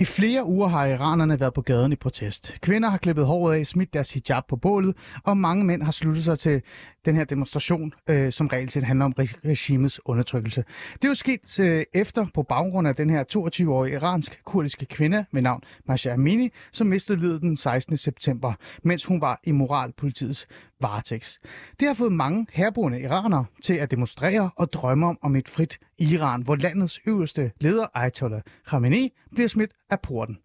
I flere uger har iranerne været på gaden i protest. Kvinder har klippet håret af, smidt deres hijab på bålet, og mange mænd har sluttet sig til den her demonstration, øh, som reelt set handler om re- regimets undertrykkelse. Det er jo sket øh, efter på baggrund af den her 22-årige iransk-kurdiske kvinde med navn Masha Amini, som mistede livet den 16. september, mens hun var i moralpolitiets varetægt. Det har fået mange herboende iranere til at demonstrere og drømme om, om et frit Iran, hvor landets øverste leder, Ayatollah Khamenei, bliver smidt af porten.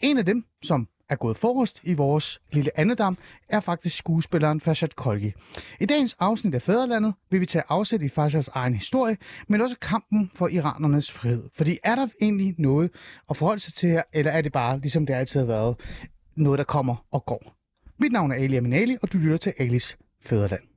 En af dem, som er gået forrest i vores lille andedam, er faktisk skuespilleren Fashad Kolgi. I dagens afsnit af Fæderlandet vil vi tage afsæt i Fashads egen historie, men også kampen for iranernes frihed. Fordi er der egentlig noget at forholde sig til her, eller er det bare, ligesom det altid har været, noget, der kommer og går? Mit navn er Ali Aminali, og du lytter til Alis Fæderland.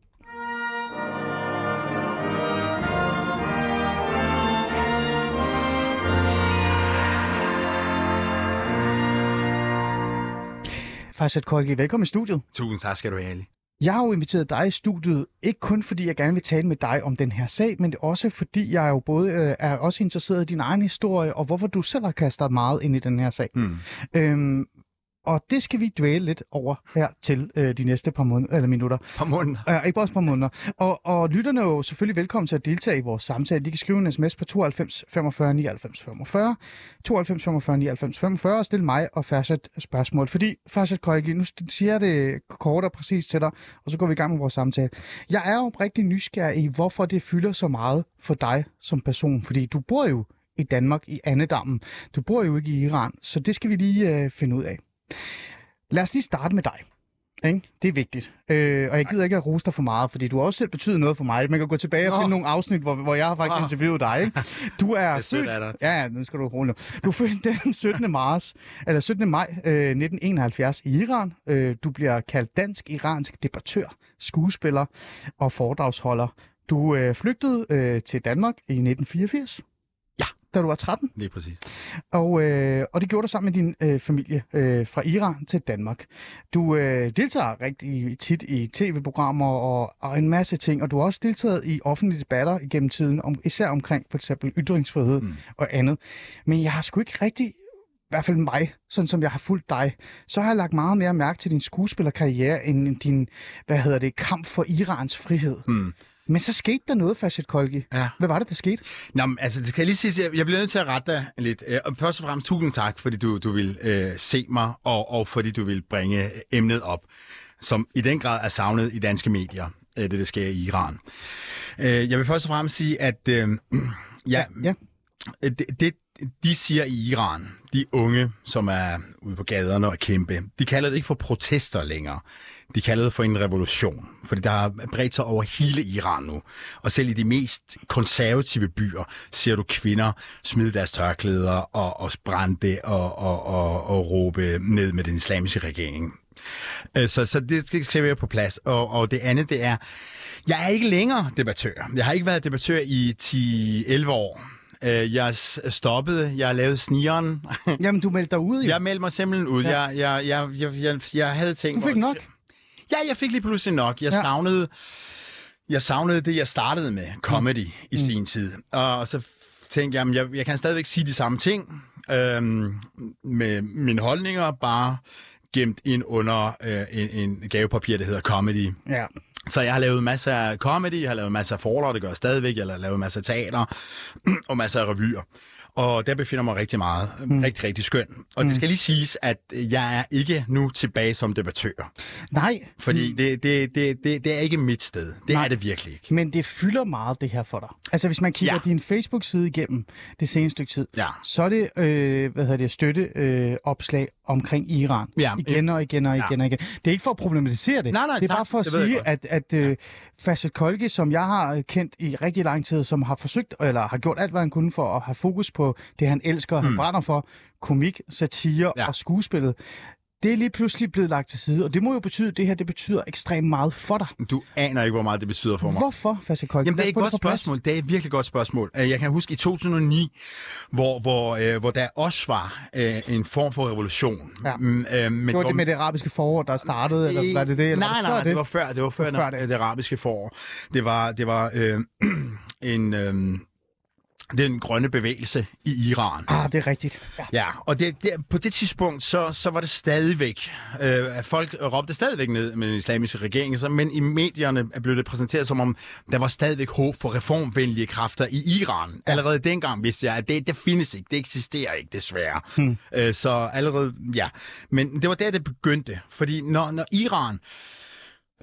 Fashad Kolgi, velkommen i studiet. Tusind tak skal du have, Ali. Jeg har jo inviteret dig i studiet, ikke kun fordi jeg gerne vil tale med dig om den her sag, men også fordi jeg jo både øh, er også interesseret i din egen historie, og hvorfor du selv har kastet meget ind i den her sag. Mm. Øhm, og det skal vi dvæle lidt over her til øh, de næste par måneder, eller minutter. På munden. Øh, ikke bare et par måneder. Og, og lytterne er jo selvfølgelig velkommen til at deltage i vores samtale. De kan skrive en sms på 92 45 99 45, 92 45 99 45 og stille mig og Farsad spørgsmål. Fordi, Farsad Kolgi, nu siger jeg det kort og præcist til dig, og så går vi i gang med vores samtale. Jeg er jo rigtig nysgerrig i, hvorfor det fylder så meget for dig som person. Fordi du bor jo i Danmark, i Annedammen. Du bor jo ikke i Iran, så det skal vi lige øh, finde ud af. Lad os lige starte med dig. Ikke? Det er vigtigt. Øh, og jeg gider ikke at rose dig for meget, fordi du har også selv betydet noget for mig. Man kan gå tilbage og Nå. finde nogle afsnit, hvor, hvor jeg har faktisk Nå. interviewet dig. Ikke? Du er, født... Ja, nu skal du roligt nu. Du er født den 17. marts, eller 17. maj øh, 1971 i Iran. Øh, du bliver kaldt dansk-iransk debattør, skuespiller og foredragsholder. Du øh, flygtede øh, til Danmark i 1984. Da du var 13. Lige præcis. Og, øh, og det gjorde du sammen med din øh, familie øh, fra Iran til Danmark. Du øh, deltager rigtig tit i tv-programmer og, og en masse ting, og du har også deltaget i offentlige debatter igennem tiden, om, især omkring for eksempel ytringsfrihed mm. og andet. Men jeg har sgu ikke rigtig, i hvert fald mig, sådan som jeg har fulgt dig, så har jeg lagt meget mere mærke til din skuespillerkarriere end din, hvad hedder det, kamp for Irans frihed. Mm. Men så skete der noget, Fashet Kolgi. Ja. Hvad var det, der skete? Nå, men, altså, det skal jeg lige sige, jeg, jeg bliver nødt til at rette dig lidt. Øh, og først og fremmest tusind tak, fordi du, du vil øh, se mig, og, og fordi du vil bringe emnet op, som i den grad er savnet i danske medier, øh, det der sker i Iran. Øh, jeg vil først og fremmest sige, at øh, ja, Ja. Øh, det, det, de siger i Iran, de unge, som er ude på gaderne og kæmpe, de kalder det ikke for protester længere. De kalder det for en revolution, fordi der har bredt sig over hele Iran nu. Og selv i de mest konservative byer ser du kvinder smide deres tørklæder og, og brænde og, og, og, og råbe ned med den islamiske regering. Øh, Så, så det skal skal være på plads. Og, og det andet, det er, jeg er ikke længere debattør. Jeg har ikke været debattør i 10-11 år. Øh, Jeg stoppede, jeg lavede snigeren. Jamen, du meldte dig ud, jo. Jeg meldte mig simpelthen ud. Ja. Jeg, jeg, jeg, jeg, jeg, jeg havde tænkt Du fik nok. Ja, jeg fik lige pludselig nok. Jeg Ja. savnede, jeg savnede det, jeg startede med, comedy, mm. i sin tid. Og, så tænkte jeg, jeg, jeg kan stadigvæk sige de samme ting øhm, med mine holdninger, bare gemt ind under øh, en, en gavepapir, der hedder comedy. Ja. Så jeg har lavet masser af comedy, jeg har lavet masser af foredrag, det gør jeg stadigvæk, jeg har lavet masser af teater og masser af revyer. Og der befinder mig rigtig meget. Mm. Rigtig, rigtig skøn. Og mm. det skal lige siges, at jeg er ikke nu tilbage som debattør. Nej, Fordi mm. det, det, det, det, det er ikke mit sted. Det Nej. Er det virkelig ikke. men det fylder meget, det her for dig. Altså, hvis man kigger ja. Ja. din Facebook-side igennem det seneste stykke tid, Ja. så er det, øh, hvad hedder det, støtte øh, opslag omkring Iran. Ja, Igen og igen og ja. igen og igen. Det er ikke for at problematisere det. Nej, nej, det er tak. bare for at Det sige, at, at øh, Facet Kolke, som jeg har kendt i rigtig lang tid, som har forsøgt, eller har gjort alt, hvad han kunne for at have fokus på det, han elsker og han Mm. brænder for, komik, satire Ja. og skuespillet, det er lige pludselig blevet lagt til side, og det må jo betyde, at det her det betyder ekstremt meget for dig. Du aner ikke, hvor meget det betyder for mig. Hvorfor, Fasse Kolk? Jamen, det er et godt på spørgsmål. Det er et virkelig godt spørgsmål. Øh, Jeg kan huske i 2009, hvor, hvor, øh, hvor der også var øh, en form for revolution. Ja. Mm, øh, men Det var det med det arabiske forår, der startede, eller var det det? Eller nej, nej, det, nej, før det var før, det var før, Det var før det, det. det arabiske forår. Det var, det var øh, en... Øh, den grønne bevægelse i Iran. Ah, det er rigtigt. Ja. Ja, og det, det, på det tidspunkt, så, så var det stadigvæk, øh, folk råbte stadigvæk ned med den islamiske regering, så, men i medierne blev det præsenteret som om, der var stadigvæk håb for reformvenlige kræfter i Iran. Allerede dengang vidste jeg, at det, det findes ikke, det eksisterer ikke desværre. Hmm. Øh, så allerede, ja. Men det var der, det begyndte, fordi når, når Iran,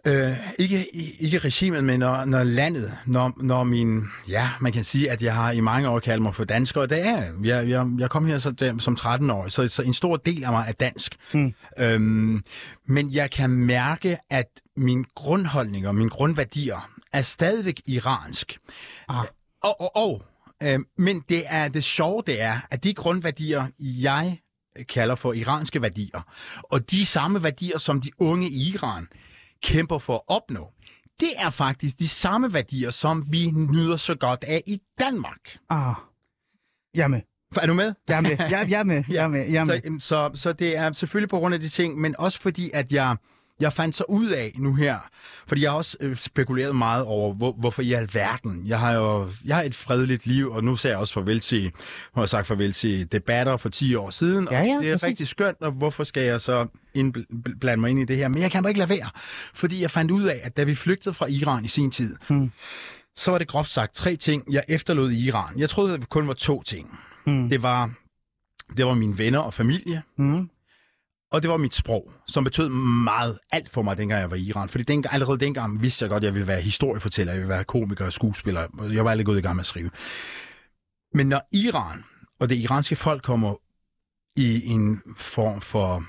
Øh, ikke, ikke regimet, men når, når landet, når, når min, ja, man kan sige, at jeg har i mange år kaldt mig for dansker, og det er jeg. Jeg, jeg, kom her så, som 13-årig, så, så en stor del af mig er dansk. Mm. Øhm, men jeg kan mærke, at min grundholdninger, mine grundværdier er stadigvæk iransk. Ah. Og, og, og øh, men det er det sjove, det er, at de grundværdier, jeg kalder for iranske værdier, og de samme værdier, som de unge i Iran kæmper for at opnå, det er faktisk de samme værdier, som vi nyder så godt af i Danmark. Ah. Jeg er med. Er du med? Jeg er med. Jeg, jeg er med. Jeg er med. Jeg er med. Så, så, så det er selvfølgelig på grund af de ting, men også fordi, at jeg, jeg fandt så ud af nu her, fordi jeg har også øh, spekuleret meget over, hvor, hvorfor i alverden. Jeg har jo jeg har et fredeligt liv, og nu ser jeg også farvel til, har sagt farvel til debatter for 10 år siden, Ja, ja, og det er præcis. rigtig skønt, og hvorfor skal jeg så blande mig ind i det her? Men jeg kan bare ikke lade være, fordi jeg fandt ud af, at da vi flygtede fra Iran i sin tid, hmm. så var det groft sagt tre ting, jeg efterlod i Iran. Jeg troede, at det kun var to ting. Hmm. Det var det var mine venner og familie, Mm. Og det var mit sprog, som betød meget alt for mig, dengang jeg var i Iran. Fordi den, allerede dengang vidste jeg godt, at jeg ville være historiefortæller, jeg ville være komiker og skuespiller. Jeg var aldrig gået i gang med at skrive. Men når Iran og det iranske folk kommer i en form for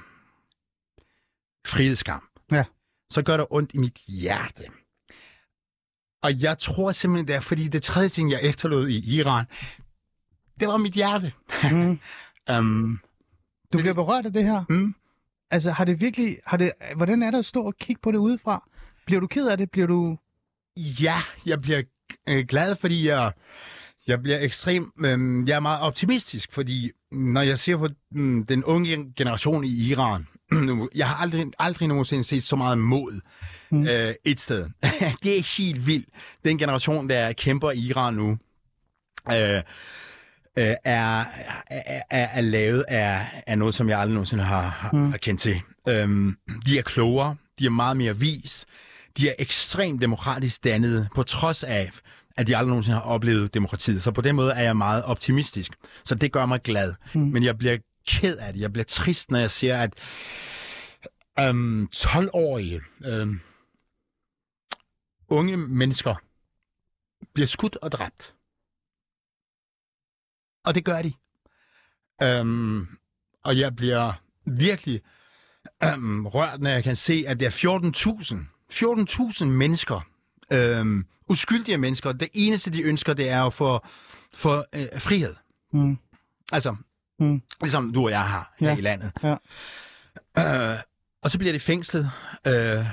frihedskamp, Ja. så gør det ondt i mit hjerte. Og jeg tror simpelthen, det er, fordi det tredje ting, jeg efterlod i Iran, det var mit hjerte. Mm. um, Du bliver berørt af det her? Mm. Altså, har det virkelig... Har det, hvordan er det at stå og kigge på det udefra? Bliver du ked af det? Bliver du... Ja, jeg bliver øh, glad, fordi jeg, jeg bliver ekstrem... Øh, jeg er meget optimistisk, fordi når jeg ser på øh, den unge generation i Iran, jeg har aldrig, aldrig nogensinde set så meget mod mm. øh, et sted. det er helt vildt. Den generation, der kæmper i Iran nu, øh, øh, er, er, er, er lavet af, af noget, som jeg aldrig nogensinde har, har, mm. har kendt til. Øhm, de er klogere, de er meget mere vis, de er ekstremt demokratisk dannede, på trods af, at de aldrig nogensinde har oplevet demokratiet. Så på den måde er jeg meget optimistisk. Så det gør mig glad. Mm. Men jeg bliver ked af det. Jeg bliver trist, når jeg ser, at øhm, 12-årige øhm, unge mennesker bliver skudt og dræbt. Og det gør de. Øhm, og jeg bliver virkelig øhm, rørt, når jeg kan se, at det er 14.000 14.000 mennesker, øhm, uskyldige mennesker. Det eneste, de ønsker, det er at få, få øh, frihed. Mm. Altså, Mm. ligesom du og jeg har her Ja. i landet. Ja. Øh, og så bliver de fængslet øh,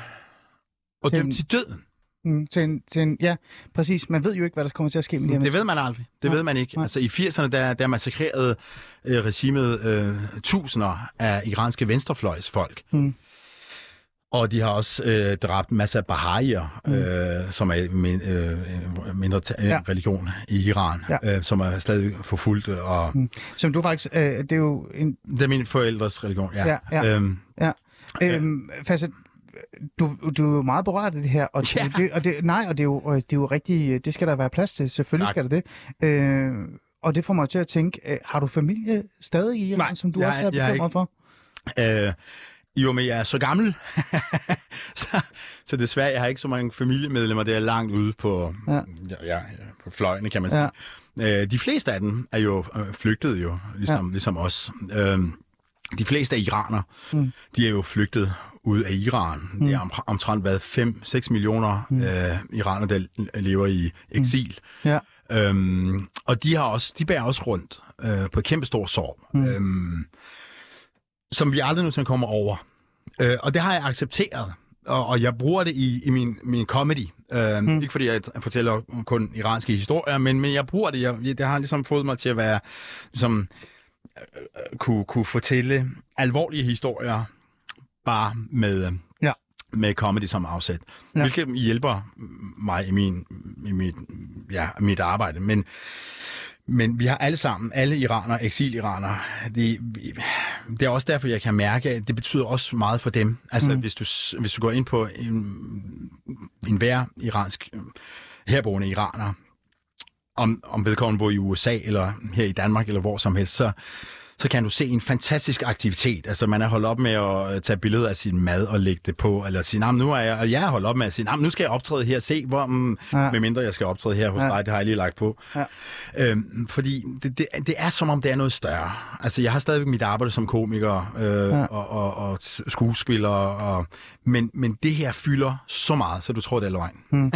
og dømt til døden. Mm. Til en, til en, ja, præcis. Man ved jo ikke, hvad der kommer til at ske med de her Det ved man aldrig. Det Nej. ved man ikke. Nej. Altså i 80'erne, der, der massakrerede øh, regimet øh, tusinder af iranske venstrefløjsfolk. Mm. Og de har også øh, dræbt masser af bahaier, mm. øh, som er min, øh, mindre Ja. ja. religion i Iran, Ja. øh, som er stadig forfulgt. Og Mm. Som du faktisk... Øh, det er jo en... Det er min forældres religion, ja. Ja, ja. Øhm, Ja. Øhm, Fasse, du, du er jo meget berørt af det her, og, Ja. det, og det, nej, og det er, jo, det er jo rigtig, det skal der være plads til, selvfølgelig Tak. skal der det. Øh, og det får mig til at tænke, øh, har du familie stadig i Iran, Nej, som du jeg- også er bekymret for? Øh, jo, men jeg er så gammel, så, så desværre, jeg har ikke så mange familiemedlemmer, der er langt ude på, Ja. ja. Ja, på fløjene, kan man sige. Ja. Øh, de fleste af dem er jo øh, flygtet jo, ligesom, ja. ligesom os. Øh, de fleste er iranere. Mm. De er jo flygtet ud af Iran. Mm. Det er om, omtrent været 5-6 millioner mm. øh, iranere, der lever i eksil. Ja. Øhm, og de har også, de bærer også rundt øh, på et kæmpe stor sorg, mm. øhm, som vi aldrig nogensinde kommer over. Øh, og det har jeg accepteret, og, og jeg bruger det i, i min, min comedy. Øh, mm. Ikke fordi jeg fortæller kun iranske historier, men, men jeg bruger det. Jeg, det har ligesom fået mig til at være, ligesom, øh, øh, kunne, kunne fortælle alvorlige historier, bare med, øh, Ja. med comedy som afsæt. Ja. Hvilket hjælper mig i, min, i mit, ja, mit arbejde. Men, men vi har alle sammen, alle iranere, eksiliranere, det, det er også derfor, jeg kan mærke, at det betyder også meget for dem. Altså, mm. hvis, du, hvis du går ind på en, en hver iransk herboende iraner, om, om vedkommende bor i USA, eller her i Danmark, eller hvor som helst, så, så kan du se en fantastisk aktivitet. Altså, man er holdt op med at øh, tage billeder af sin mad og lægge det på, eller sige, "Nå, men nu er jeg, og jeg er holdt op med at sige, "Nå, men nu skal jeg optræde her, se, hvor, mm, Ja. ja. mindre jeg skal optræde her hos Ja. dig, det har jeg lige lagt på. Ja. Øhm, fordi det, det, det er som om, det er noget større. Altså, jeg har stadigvæk mit arbejde som komiker øh, Ja. og, og, og skuespiller, og, men, men det her fylder så meget, så du tror, det er løgn.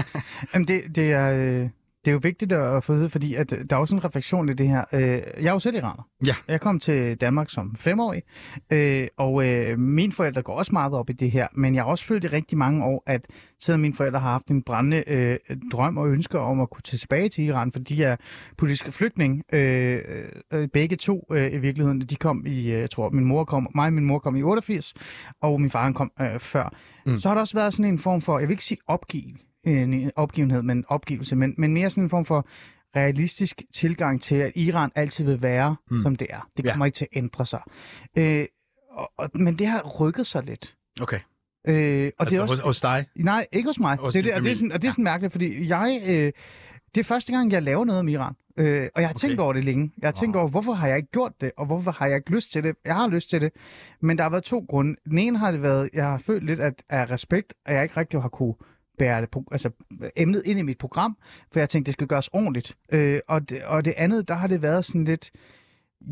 Jamen, det, det, er, øh, det er jo vigtigt at få vide, fordi at der er også en refleksion i det her. Øh, Jeg er jo selv iraner. Ja. Jeg kom til Danmark som femårig, øh, og øh, mine forældre går også meget op i det her, men jeg har også følt i rigtig mange år, at selvom mine forældre har haft en brændende øh, drøm og ønske om at kunne tage tilbage til Iran, for de er politiske flygtninge, øh, øh, begge to øh, i virkeligheden, de kom i, øh, jeg tror, min mor kom, mig og min mor kom i 88, og min far han kom øh, før. Mm. Så har der også været sådan en form for, jeg vil ikke sige opgive, en opgivenhed, men opgivelse, men, men mere sådan en form for realistisk tilgang til, at Iran altid vil være, mm. som det er. Det Ja. kommer ikke til at ændre sig. Øh, og, og, men det har rykket sig lidt. Okay. Øh, og Og det er også... hos, hos dig? Nej, ikke hos mig. Hos det, er det, og, det er sådan, og det er sådan mærkeligt, fordi jeg... Øh, det er første gang, jeg laver noget om Iran. Øh, og jeg har tænkt Okay. over det længe. Jeg har tænkt over, hvorfor har jeg ikke gjort det, og hvorfor har jeg ikke lyst til det? Jeg har lyst til det, men der har været to grunde. Den ene har det været, jeg har følt lidt at, af respekt, at jeg ikke rigtig har kunne bære altså emnet ind i mit program, for jeg tænkte, det skal gøres ordentligt. Øh, og, det, og det andet, der har det været sådan lidt,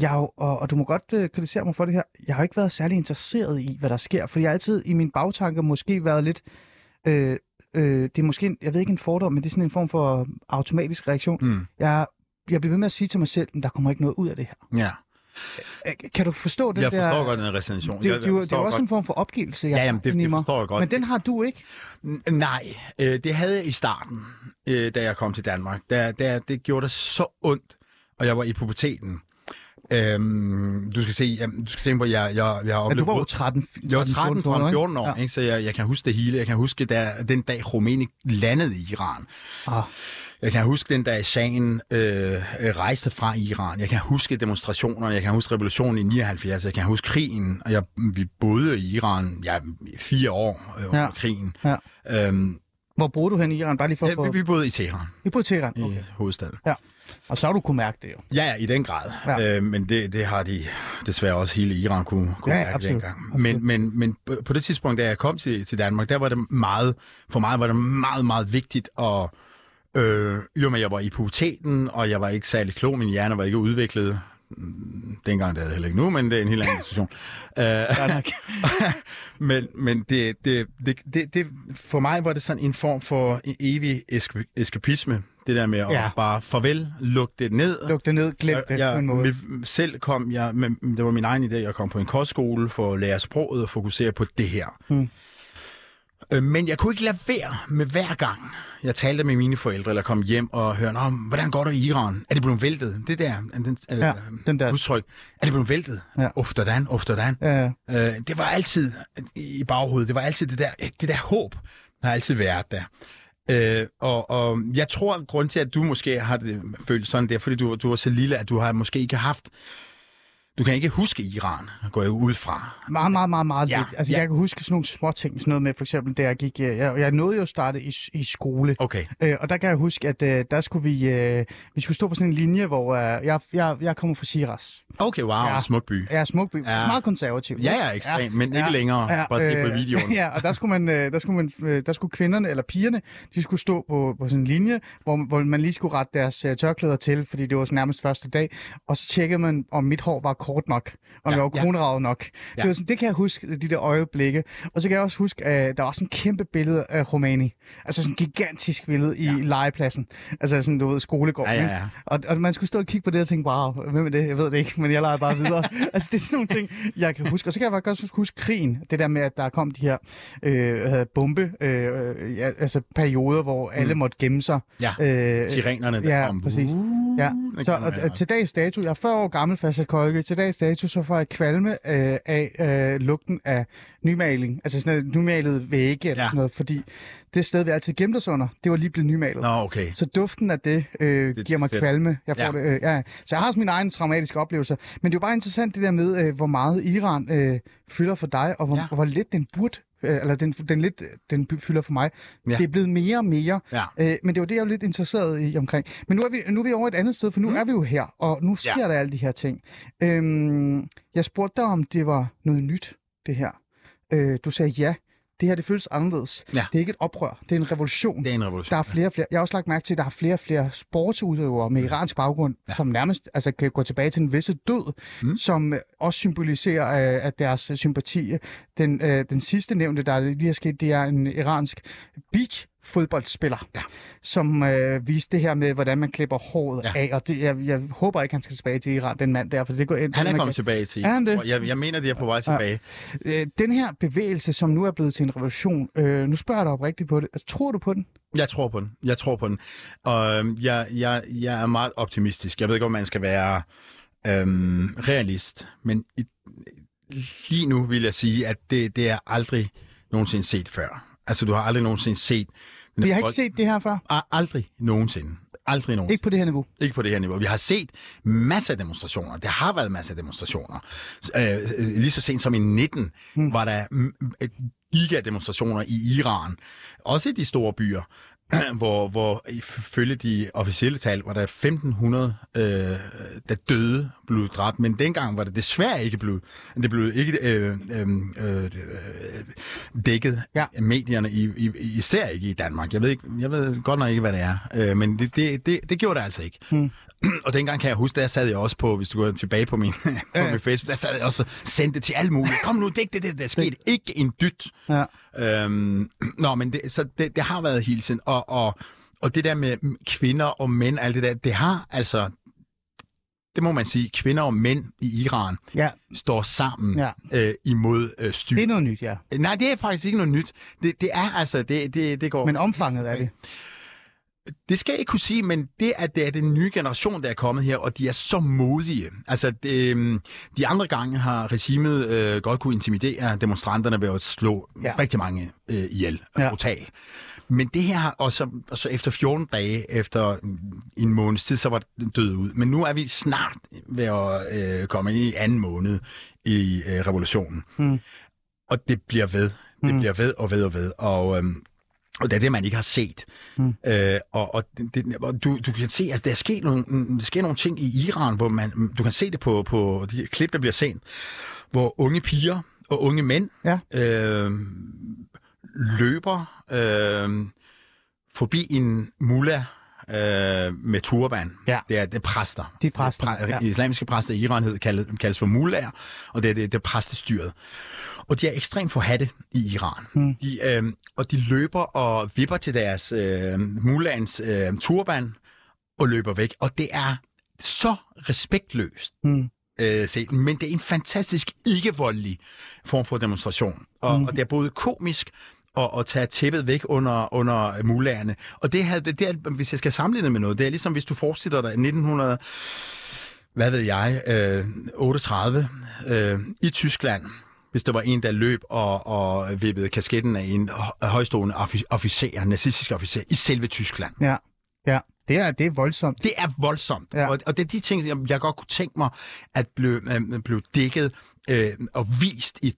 jeg, og, og du må godt øh, kritisere mig for det her, jeg har ikke været særlig interesseret i, hvad der sker, fordi jeg har altid i min bagtanke måske været lidt, øh, øh, det er måske, jeg ved ikke en fordom, men det er sådan en form for automatisk reaktion. Mm. Jeg, jeg bliver ved med at sige til mig selv, at der kommer ikke noget ud af det her. Ja. Øh, Kan du forstå det Jeg der? forstår godt den resignation. Det, det, Jeg det, er også godt. en form for opgivelse, jeg Ja, jamen, det- det forstår jeg godt. Men den har du ikke. Nej, øh, det havde jeg i starten, øh, da jeg kom til Danmark. Der, der, det gjorde det så ondt, og jeg var i puberteten. Øhm, du skal se, jamen, du skal tænke på, jeg, jeg, jeg har Ja, oplevet... du var jo 13, Jeg var 13, 13 14 år, Ja. ikke? så jeg, jeg kan huske det hele. Jeg kan huske der, den dag Rumæni landede i Iran. Ah, Jeg kan huske den dag Shahen øh, øh, rejste fra Iran. Jeg kan huske demonstrationerne. Jeg kan huske revolutionen i 79. Jeg kan huske krigen. Og jeg, vi boede i Iran ja, fire år øh, under Ja. krigen. Ja. Øhm, hvor boede du hen i Iran? Bare lige for at ja, få... vi, vi boede i Teheran, I boede i Teheran. i Okay. hovedstaden. Og så har du kunne mærke det jo. Ja, ja, i den grad. Ja. Ja. Øh, men det, det har de desværre også hele Iran kunne, kunne Ja, mærke absolut. dengang. Men, men, men på- på det tidspunkt, da jeg kom til, til Danmark, der var det meget, for mig var det meget, meget vigtigt at Øh, jo, men jeg var i puberteten, og jeg var ikke særlig klog. Min hjerne var ikke udviklet. Mm, Dengang det er det heller ikke nu, men det er en helt anden diskussion. Øh, men men det, det, det, det, det, for mig var det sådan en form for en evig eska- eskapisme. Det der med at Ja. bare farvel, lukke det ned. Luk det ned, glem det jeg, på en måde. Med, selv kom jeg, med, det var min egen idé, jeg kom på en kostskole for at lære sproget og fokusere på det her. Hmm. Øh, Men jeg kunne ikke lade være med hver gang, jeg talte med mine forældre, eller kom hjem og hørte, Nå, hvordan går det i Iran? Er det blevet væltet? Det der, den, Ja, den der. udtryk. Er det blevet væltet? Ja. Ofterdan, ofterdan. Ja, Øh, det var altid i baghovedet, det var altid det der, det der håb, der har altid været der. Øh, og, og jeg tror, at grund til, at du måske har det, følt sådan, det er, fordi du, du var så lille, at du har måske ikke haft... Du kan ikke huske Iran, går jeg ud fra. Meget, meget, meget, meget Ja, lidt. Altså, ja. jeg kan huske sådan nogle små ting, sådan noget med, for eksempel, da jeg gik, øh, jeg, jeg nåede jo at starte i, i skole, Okay. øh, og der kan jeg huske, at øh, der skulle vi, øh, vi skulle stå på sådan en linje, hvor øh, jeg, jeg, jeg kommer fra Shiraz. Okay, wow, Ja. ja. smuk by. Er smuk, ja. Ja. meget konservativ. Ja, ja, ekstremt, men ikke længere. Bare se på videoen. Ja, og der skulle, man, øh, der, skulle man, øh, der skulle kvinderne, eller pigerne, de skulle stå på, på sådan en linje, hvor, hvor man lige skulle rette deres øh, tørklæder til, fordi det var nærmest første dag, og så tjekkede man, om mit hår var kort nok, om Ja, jeg var ja. kronravet nok. Ja. Ja. Det, var sådan, det kan jeg huske, de der øjeblikke. Og så kan jeg også huske, at der var sådan et kæmpe billede af Romani. Altså sådan et gigantisk billede i ja. legepladsen. Altså sådan, du ved, skolegården. Ja, ja, ja. Og, og man skulle stå og kigge på det og tænke, wow, hvem er det? Jeg ved det ikke, men jeg leger bare videre. altså, det er sådan nogle ting, jeg kan huske. Og så kan jeg faktisk også huske krigen. Det der med, at der kom de her øh, bombe, øh, ja, altså perioder, hvor alle måtte gemme sig. Ja, Øh, sirenerne der ja, kom. præcis. Ja, det så og, til dags dato, jeg er 40 år gammel, Fasha Kolke, til dags dato, så får jeg kvalme øh, af øh, lugten af nymaling, altså sådan noget nymalet vægge eller Ja. sådan noget, fordi det sted, vi altid gemte os under, det var lige blevet nymalet. Nå, okay. Så duften af det, øh, det giver mig fedt. kvalme. Jeg får Ja. det, øh, ja. Så jeg har også mine egne traumatiske oplevelser. Men det er jo bare interessant det der med, øh, hvor meget Iran øh, fylder for dig, og hvor, Ja. ja. hvor lidt den burde eller den, den lidt den fylder for mig. Ja. Det er blevet mere og mere. Ja. Øh, men det var det, jeg var lidt interesseret i omkring. Men nu er vi, nu er vi over et andet sted, for nu mm. er vi jo her, og nu sker ja. der alle de her ting. Øhm, jeg spurgte dig, om det var noget nyt, det her. Øh, du sagde ja. Det her, det føles anderledes. Ja. Det er ikke et oprør, det er en revolution. Det er en revolution. Der er flere og flere. Jeg har også lagt mærke til, at der er flere og flere sportsudøvere med iransk baggrund, ja. som nærmest altså, kan gå tilbage til den visse død, mm. som øh, også symboliserer øh, at deres sympati. Den, øh, den sidste nævnte, der lige er sket, det er en iransk beach fodboldspiller, Ja. som øh, viste det her med, hvordan man klipper håret Ja. ja. af. Og det, jeg, jeg håber ikke, han skal tilbage til Iran, den mand der, for det går ind. Han er kommet kan- tilbage til. Det? Jeg, jeg mener, de er på vej tilbage. Øh, den her bevægelse, som nu er blevet til en revolution, øh, nu spørger jeg dig oprigtigt på det. Altså, tror du på den? Jeg tror på den. Jeg tror på den. Og øhm, jeg, jeg, jeg er meget optimistisk. Jeg ved ikke, om man skal være øhm, realist, men i, lige nu vil jeg sige, at det, det er aldrig nogensinde set før. Altså, du har aldrig nogensinde set... Vi har ikke set det her før. A- Aldrig nogensinde. Aldrig nogensinde. Ikke på det her niveau. Ikke på det her niveau. Vi har set masser af demonstrationer. Der har været masser af demonstrationer. Øh, øh, lige så sent som i 19 mm. var der gigademonstrationer i Iran. Også i de store byer, hvor, hvor ifølge de officielle tal var der 1500, øh, der døde, blev dræbt. Men dengang var det desværre ikke blevet, det blev ikke øh, øh, øh, dækket Ja. af medierne, i, i, især ikke i Danmark. Jeg ved, ikke, jeg ved godt nok ikke, hvad det er, øh, men det, det, det, det gjorde det altså ikke. Hmm. og dengang kan jeg huske, der sad jeg også på, hvis du går tilbage på min, på Ja. min Facebook, der sad jeg også og sendte det til alle mulige. Kom nu, dæk det, det der skete. Ikke en dyt. Ja. Øhm, nå, men det, så det, det har været hele tiden. Og, og, og det der med kvinder og mænd, alt det der, det har altså... Det må man sige, kvinder og mænd i Iran Ja, står sammen Ja. øh, imod øh, styr. det er noget nyt, ja. Nej, det er faktisk ikke noget nyt. Det, det er altså, det, det, det går... Men omfanget af det. Det skal jeg ikke kunne sige, men det at det er den nye generation, der er kommet her, og de er så modige. Altså, det, øhm, de andre gange har regimet øh, godt kunne intimidere demonstranterne ved at slå ja. Rigtig mange øh, ihjel. Ja. Brutalt. Men det her, har- og så, og så efter 14 dage, efter mm, en måneds tid, så var den død ud. Men nu er vi snart ved at øh, komme ind i anden måned i øh, revolutionen. Hmm. Og det bliver ved. Det bliver ved og ved og ved. Og, øhm, og det er det, man ikke har set. Mm. Øh, og og, det, og du, du kan se, altså der er sket nogle, mm, der sker nogle ting i Iran, hvor man, du kan se det på, på de klip, der bliver sendt, hvor unge piger og unge mænd Ja. øh, løber øh, forbi en mullah øh, med turban. Ja. Det er, det er præster. De er præster, Præ- ja. Islamiske præster i Iran hed, kaldes, kaldes for mullaher, og det er, det, det er præstestyret. Og de er ekstremt forhatte i Iran. Mm. De, øh, og de løber og vipper til deres øh, mullahens øh, turban og løber væk. Og det er så respektløst. Mm. Øh, set, men det er en fantastisk ikke-voldelig form for demonstration. Og, mm. og det er både komisk og, og tage tæppet væk under, under mulagerne. Og det, havde, det er, hvis jeg skal sammenligne det med noget, det er ligesom hvis du forestiller dig 1900, hvad ved jeg, øh, 38 øh, i Tyskland, hvis der var en, der løb og, og vippede kasketten af en hø- højstående offi- officer, nazistisk officer, i selve Tyskland. Ja, ja. Det er, det er voldsomt. Det er voldsomt. Ja. Og, og det er de ting, jeg, jeg godt kunne tænke mig, at blive, øh, blive dækket øh, og vist i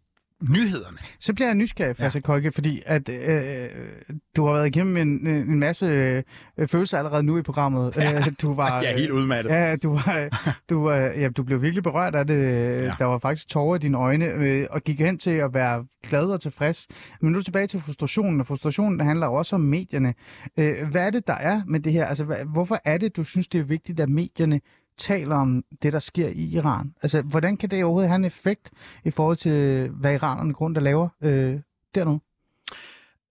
nyhederne. Så bliver jeg nysgerrig, Fasse ja. Kolke, fordi at, øh, du har været igennem en, en masse øh, følelser allerede nu i programmet. Ja. Øh, du var, Jeg er helt udmattet. Ja, du, var, du, var, ja, du blev virkelig berørt af det. Ja. Der var faktisk tårer i dine øjne, øh, og gik hen til at være glad og tilfreds. Men nu du tilbage til frustrationen, og frustrationen handler jo også om medierne. Øh, hvad er det, der er med det her? Altså, hvorfor er det, du synes, det er vigtigt, at medierne taler om det, der sker i Iran? Altså, hvordan kan det overhovedet have en effekt i forhold til, hvad iranerne grund der laver øh, dernede?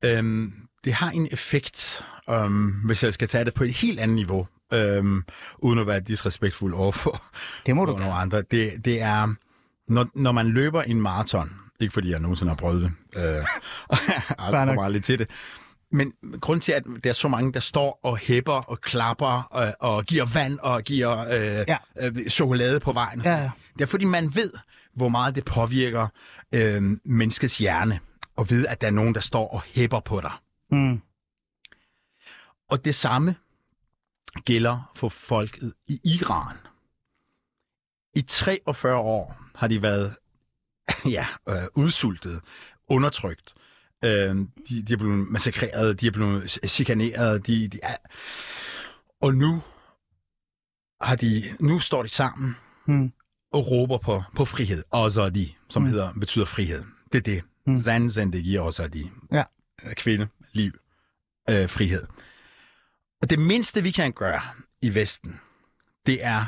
Øhm, det har en effekt, øhm, hvis jeg skal tage det på et helt andet niveau, øhm, uden at være disrespektfuld overfor Det må du nogle andre. Det, det er, når, når man løber en maraton, ikke fordi jeg nogensinde har prøvet det, øh, og jeg kommer aldrig til det, men grund til, at der er så mange, der står og hæpper og klapper øh, og giver vand og giver øh, Ja. øh, chokolade på vejen. og Ja. Det er fordi, man ved, hvor meget det påvirker øh, menneskets hjerne, og ved, at der er nogen, der står og hæpper på dig. Mm. Og det samme gælder for folket i Iran. I 43 år har de været ja, øh, udsultet, undertrykt. Øh, de, de er blevet massakreret, de er blevet chikaneret. De, de er... Og nu har de, nu står de sammen Mm. og råber på, på frihed. Azadi, som mm. hedder, betyder frihed. Det er det. Mm. Zan zendegi azadi. Ja. Øh, Kvinde, liv, øh, frihed. Og det mindste, vi kan gøre i Vesten, det er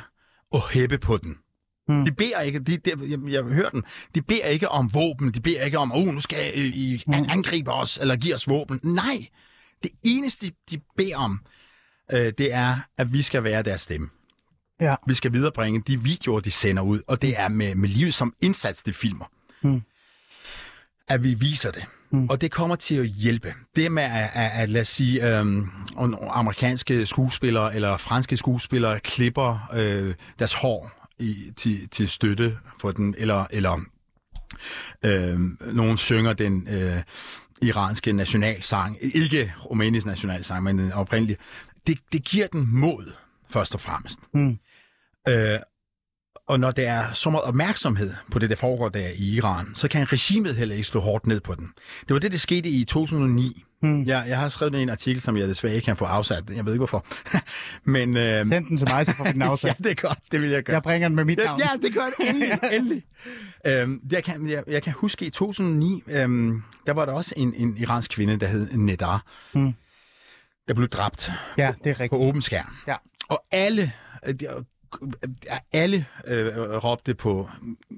at hæppe på den. Mm. Mm. De beder ikke, de, de, jeg, jeg hører den, de beder ikke om våben, de beder ikke om, oh, nu skal I, Mm. an- angribe os, eller give os våben. Nej, det eneste, de beder om, øh, det er, at vi skal være deres stemme. Ja. Vi skal viderebringe de videoer, de sender ud, og det er med, med livet som indsats, de filmer. Mm. At vi viser det. Mm. Mm. Og det kommer til at hjælpe. Det med at, at, at lad os sige, øhm, amerikanske skuespillere eller franske skuespillere klipper øh, deres hår i, til, til støtte for den, eller, eller øh, nogen synger den øh, iranske nationalsang, ikke rumænisk nationalsang, men den oprindelige. Det, det giver den mod, først og fremmest. Mm. Øh, og når der er så meget opmærksomhed på det, der foregår der i Iran, så kan regimet heller ikke slå hårdt ned på den. Det var det, der skete i 2009. Mm. Jeg, jeg har skrevet en artikel, som jeg desværre ikke kan få afsat. Jeg ved ikke hvorfor. Men øh, Send den til mig, så får vi den ja, afsat. det er godt. Det vil jeg gøre. Jeg bringer den med mit Ja, navn. ja, det gør det endelig. endelig. øhm, jeg, kan, jeg, jeg kan huske i 2009, øhm, der var der også en, en iransk kvinde, der hed Nedar, Mm. der blev dræbt ja, det er på rigtigt. åben skærm. Ja. Og alle, øh, alle øh, råbte på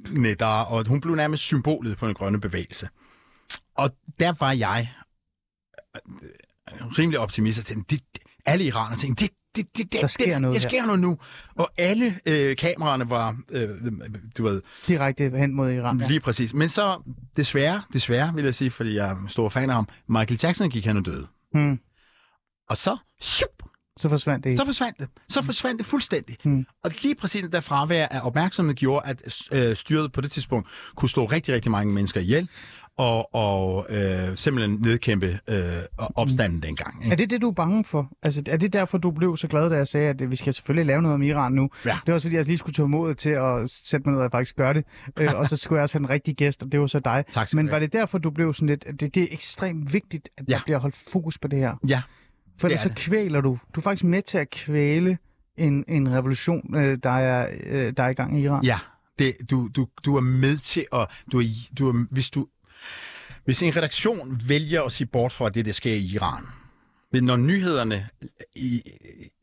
Nedar, og hun blev nærmest symbolet på den grønne bevægelse. Og der var jeg øh, rimelig optimist og tænkte, det, alle iranere tænkte, det, det, det, det, Der sker det, noget der her. sker noget nu. Og alle øh, kameraerne var, øh, du ved, Direkte hen mod Iran. Ja. Lige præcis. Men så, desværre, desværre vil jeg sige, fordi jeg er stor fan af ham, Michael Jackson gik hen og døde. Mm. Og så, shup, Så forsvandt det. så forsvandt det. Så forsvandt det fuldstændig. Mm. Og lige præcis det der fravær af opmærksomhed gjorde, at øh, styret på det tidspunkt kunne slå rigtig, rigtig mange mennesker ihjel, og, og øh, simpelthen nedkæmpe øh, opstanden dengang. Er Ikke? det det, du er bange for? Altså, er det derfor, du blev så glad, da jeg sagde, at vi skal selvfølgelig lave noget om Iran nu? Ja. Det var også, fordi jeg lige skulle tage mod til at sætte mig ned og faktisk gøre det. Øh, og så skulle jeg også have en rigtig gæst, og det var så dig. Tak Men var det derfor, du blev sådan lidt... at Det, det er ekstremt vigtigt, at der Ja. bliver holdt fokus på det her. Ja, For ellers er så kvæler du. Du er faktisk med til at kvæle en, en revolution, øh, der, er, øh, der er i gang i Iran. ja. Det, du, du, du er med til at... Du er, du er, hvis, du, hvis en redaktion vælger at sige bort fra det, der sker i Iran, men når nyhederne i,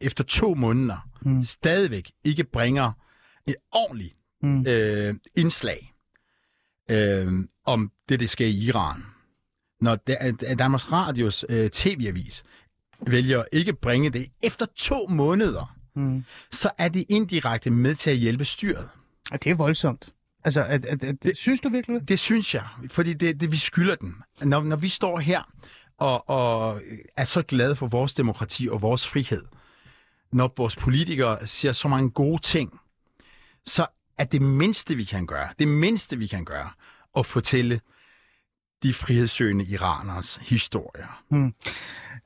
efter to måneder Mm. stadigvæk ikke bringer et ordentligt Mm. øh, indslag øh, om det, der sker i Iran. Når Danmarks Radios øh, tv-avis vælger ikke at bringe det efter to måneder, Mm. så er det indirekte med til at hjælpe styret. Og det er voldsomt. Altså, at, at, at, det, synes du virkelig det? Det synes jeg, fordi det, det vi skylder den. Når, når vi står her og, og er så glade for vores demokrati og vores frihed, når vores politikere siger så mange gode ting, så er det mindste, vi kan gøre, det mindste, vi kan gøre, at fortælle de frihedssøgende iraners historier.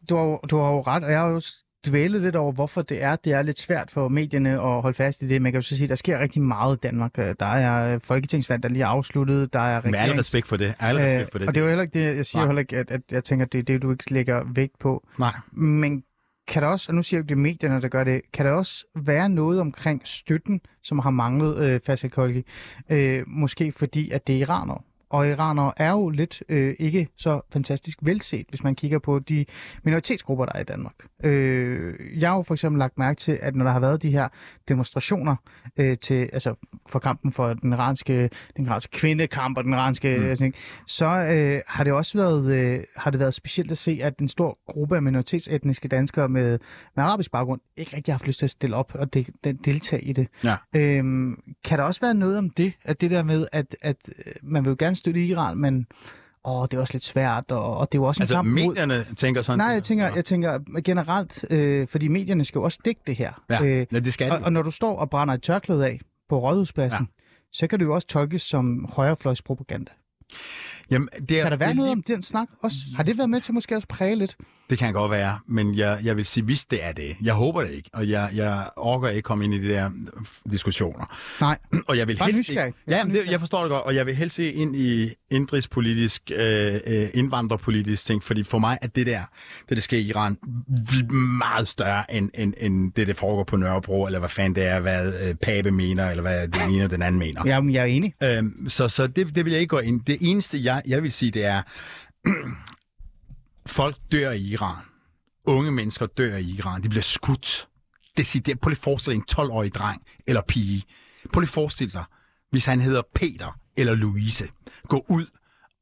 Du har, jo- du har jo ret, og jeg har jo dvælet lidt over, hvorfor det er. Det er lidt svært for medierne at holde fast i det. Man kan jo så sige, at der sker rigtig meget i Danmark. Øh, Der er øh, folketingsvalg, der lige er afsluttet. Der er Med al regerings- respekt for det. Al respekt for det. Øh, og det er jo heller ikke det, jeg siger Nej. heller ikke, at, at jeg tænker, at det er det, du ikke lægger vægt på. Nej. Men kan der også, og nu siger jeg det er medierne, der gør det, kan der også være noget omkring støtten, som har manglet øh, Fasik Kolgi? Øh, måske fordi, at det er iranere. Og iranere er jo lidt øh, ikke så fantastisk velset, hvis man kigger på de minoritetsgrupper, der er i Danmark. Øh, jeg har jo for eksempel lagt mærke til, at når der har været de her demonstrationer øh, til, altså for kampen for den iranske, den iranske kvindekamp og den iranske, mm. sådan, så øh, har det også været, øh, har det været specielt at se, at en stor gruppe af minoritetsetniske danskere med, med arabisk baggrund ikke rigtig har haft lyst til at stille op og de, de, deltage i det. Ja. Øhm, kan der også være noget om det, at det der med, at, at øh, man vil jo gerne støtte Iran, men åh, det er også lidt svært, og, og det er jo også en Altså, kamp mod... medierne tænker sådan... Nej, jeg tænker, jeg tænker generelt, øh, fordi medierne skal jo også dække det her. Ja, øh, ja, det skal og, de. og når du står og brænder et tørklæde af på Rådhuspladsen, ja. så kan det jo også tolkes som højrefløjspropaganda. Jamen, det er, Kan der være det, noget om den snak også? Har det været med til måske også præge lidt? Det kan godt være, men jeg, jeg vil sige, hvis det er det. Jeg håber det ikke, og jeg, jeg orker ikke komme ind i de der øh, diskussioner. Nej. Og jeg vil helst nysgerrig. ikke, ja, men det, jeg forstår det godt, og jeg vil helst se ind i indrigspolitisk, øh, øh, indvandrerpolitisk ting, fordi for mig er det der, det der sker i Iran, meget større end, end, end det, der foregår på Nørrebro, eller hvad fanden det er, hvad øh, Pape mener, eller hvad den ene og den anden mener. Jamen, jeg er enig. Øhm, så så det, det vil jeg ikke gå ind. Det eneste, jeg, jeg vil sige, det er, folk dør i Iran. Unge mennesker dør i Iran. De bliver skudt. Er, prøv lige at forestille dig en 12-årig dreng eller pige. Prøv lige at forestille dig, hvis han hedder Peter eller Louise. Gå ud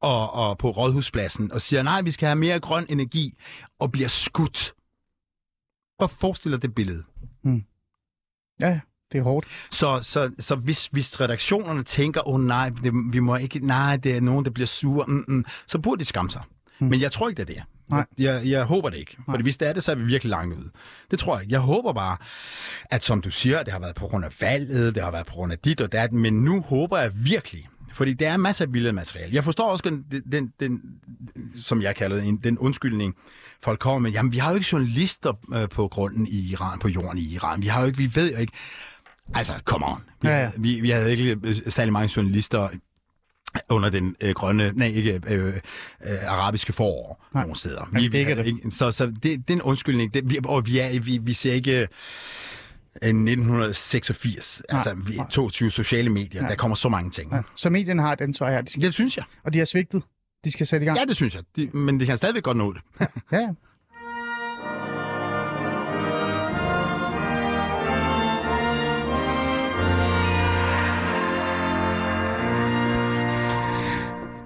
og, og på rådhuspladsen og siger, nej, vi skal have mere grøn energi, og bliver skudt. Prøv at forestille dig det billede. Ja, det er hårdt. Så, så, så hvis, hvis redaktionerne tænker, åh oh, nej, det, vi må ikke, nej, det er nogen, der bliver sure, mm, mm, så burde de skamme sig. Mm. Men jeg tror ikke, det er det. Nej. Jeg, jeg håber det ikke. For hvis det er det, så er vi virkelig langt ude. Det tror jeg ikke. Jeg håber bare, at som du siger, det har været på grund af valget, det har været på grund af dit og dat, men nu håber jeg virkelig, fordi der er masser af billedmateriale. Jeg forstår også den, den, den som jeg kalder en, den undskyldning, folk kommer med. Jamen, vi har jo ikke journalister øh, på grunden i Iran, på jorden i Iran. Vi har jo ikke, vi ved jo ikke. Altså, come on. Vi, Ja, ja. vi, vi havde ikke øh, særlig mange journalister under den øh, grønne, nej ikke øh, øh, arabiske forår Nej. nogle steder. Vi, vi ikke det. så så det, det er en undskyldning. Det, vi, og vi, er, vi, vi ser ikke øh, 1986, Nej, altså nej. 22 sociale medier, Nej. der kommer så mange ting. Ja. Så medierne har et ansvar her, de skal, Det synes jeg. og de har svigtet. De skal sætte i gang. Ja, det synes jeg. De, men det kan stadigvæk godt nå det. Ja, ja.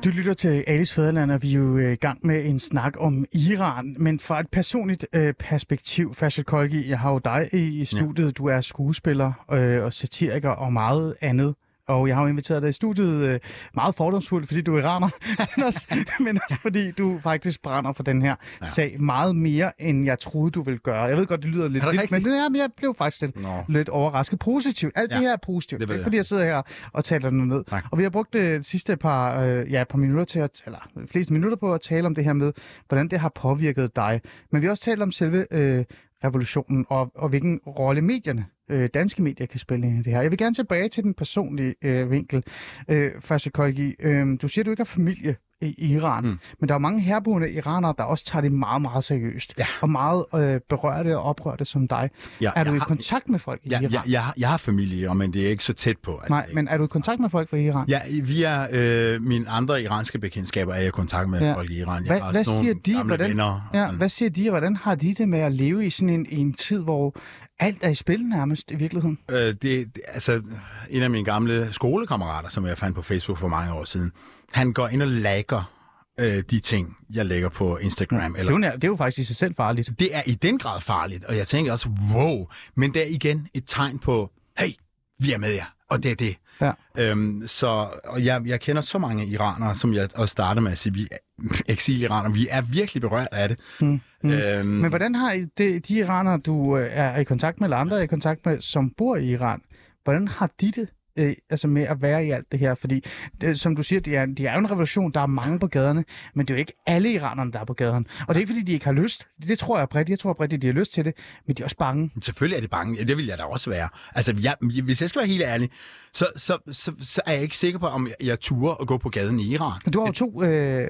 Du lytter til Alice Fæderland, og vi er jo øh, i gang med en snak om Iran. Men fra et personligt øh, perspektiv, Fasel Kolgi, jeg har jo dig i, i studiet. Ja. Du er skuespiller øh, og satiriker og meget andet. Og jeg har jo inviteret dig i studiet øh, meget fordomsfuldt, fordi du er iraner, men, også, men også fordi du faktisk brænder for den her ja. sag meget mere, end jeg troede, du ville gøre. Jeg ved godt, det lyder lidt vildt, men det men jeg blev faktisk lidt, Nå. lidt overrasket. Positivt. Alt ja. Ja. det her er positivt. Det er ikke, fordi jeg sidder her og taler noget ned. Tak. Og vi har brugt det sidste par, øh, ja, par minutter til at, eller de fleste minutter på at tale om det her med, hvordan det har påvirket dig. Men vi har også talt om selve øh, revolutionen og, og hvilken rolle medierne, øh, danske medier, kan spille ind i det her. Jeg vil gerne tilbage til den personlige øh, vinkel. Øh, Fashe Kolgi, øh, du siger, du ikke har familie i Iran, mm. men der er mange herboende iranere, der også tager det meget, meget seriøst. Ja. Og meget øh, berørte og oprørte som dig. Ja, er du i har- kontakt med folk i Jeg, Iran? jeg, jeg, jeg har familie, men det er ikke så tæt på. Altså, Nej, men er du i kontakt med folk fra Iran? Ja, via øh, mine andre iranske bekendtskaber er jeg i kontakt med Ja. ja. folk i Iran. Jeg Hvad, har hvad siger de? Hvordan, venner. ja, hvad siger de, og hvordan har de det med at leve i sådan en, i en tid, hvor alt er i spil nærmest i virkeligheden? Øh, det, det, altså, en af mine gamle skolekammerater, som jeg fandt på Facebook for mange år siden, han går ind og lagger øh, de ting, jeg lægger på Instagram. Det er, Eller, jo, nær- det er jo faktisk i sig selv farligt. det er i den grad farligt, og jeg tænker også, wow, men det er igen et tegn på, hey, vi er med jer, og det er det. Ja. Øhm, så og jeg, jeg kender så mange iranere, som jeg også startede med at sige, vi er eksiliranere, vi er virkelig berørt af det. Mm. Øhm, Men hvordan har I det, de iranere, du øh, er i kontakt med, eller andre er i kontakt med, som bor i Iran, hvordan har de det øh, altså med at være i alt det her? Fordi, det, som du siger, det er, det er jo en revolution, der er mange på gaderne, men det er jo ikke alle iranerne, der er på gaderne. Og det er ikke, fordi de ikke har lyst. Det tror jeg bredt. Jeg tror bredt, at de har lyst til det, men de er også bange. Selvfølgelig er det bange. Det vil jeg da også være. Altså, jeg, hvis jeg skal være helt ærlig, så, så, så, så er jeg ikke sikker på, om jeg, jeg turer at gå på gaden i Iran. Du har jo to øh,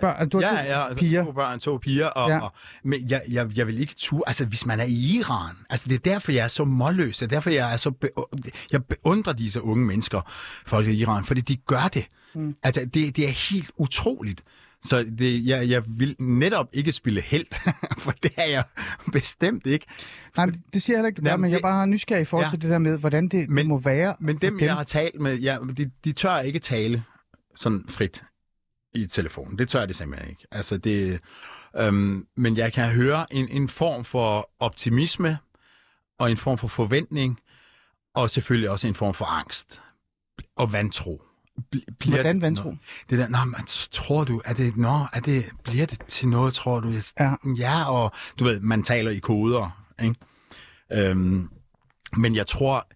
børn, du har Ja, to ja, piger. to børn, to piger, og, Ja. og, men jeg, jeg, jeg vil ikke ture, altså hvis man er i Iran, altså det er derfor, jeg er så målløs, det er derfor, jeg er så, be, jeg beundrer disse unge mennesker, folk i Iran, fordi de gør det. Mm. Altså, det, det er helt utroligt. Så det, jeg, jeg vil netop ikke spille held, for det er jeg bestemt ikke. Nej, men det siger jeg heller ikke, Jamen, men jeg det- bare nysgerrig i forhold Ja. til det der med, hvordan det Men- må være Men for dem, jeg har talt med, ja, de, de tør ikke tale sådan frit i telefonen. Det tør det simpelthen ikke. Altså det, øhm, men jeg kan høre en, en form for optimisme og en form for forventning, og selvfølgelig også en form for angst og vantro. Bl- bliver Hvordan vantro? Det der, nå, men tror du, er det, nå, er det, bliver det til noget, tror du? Ja. ja, og du ved, man taler i koder, ikke? Øhm, men jeg tror,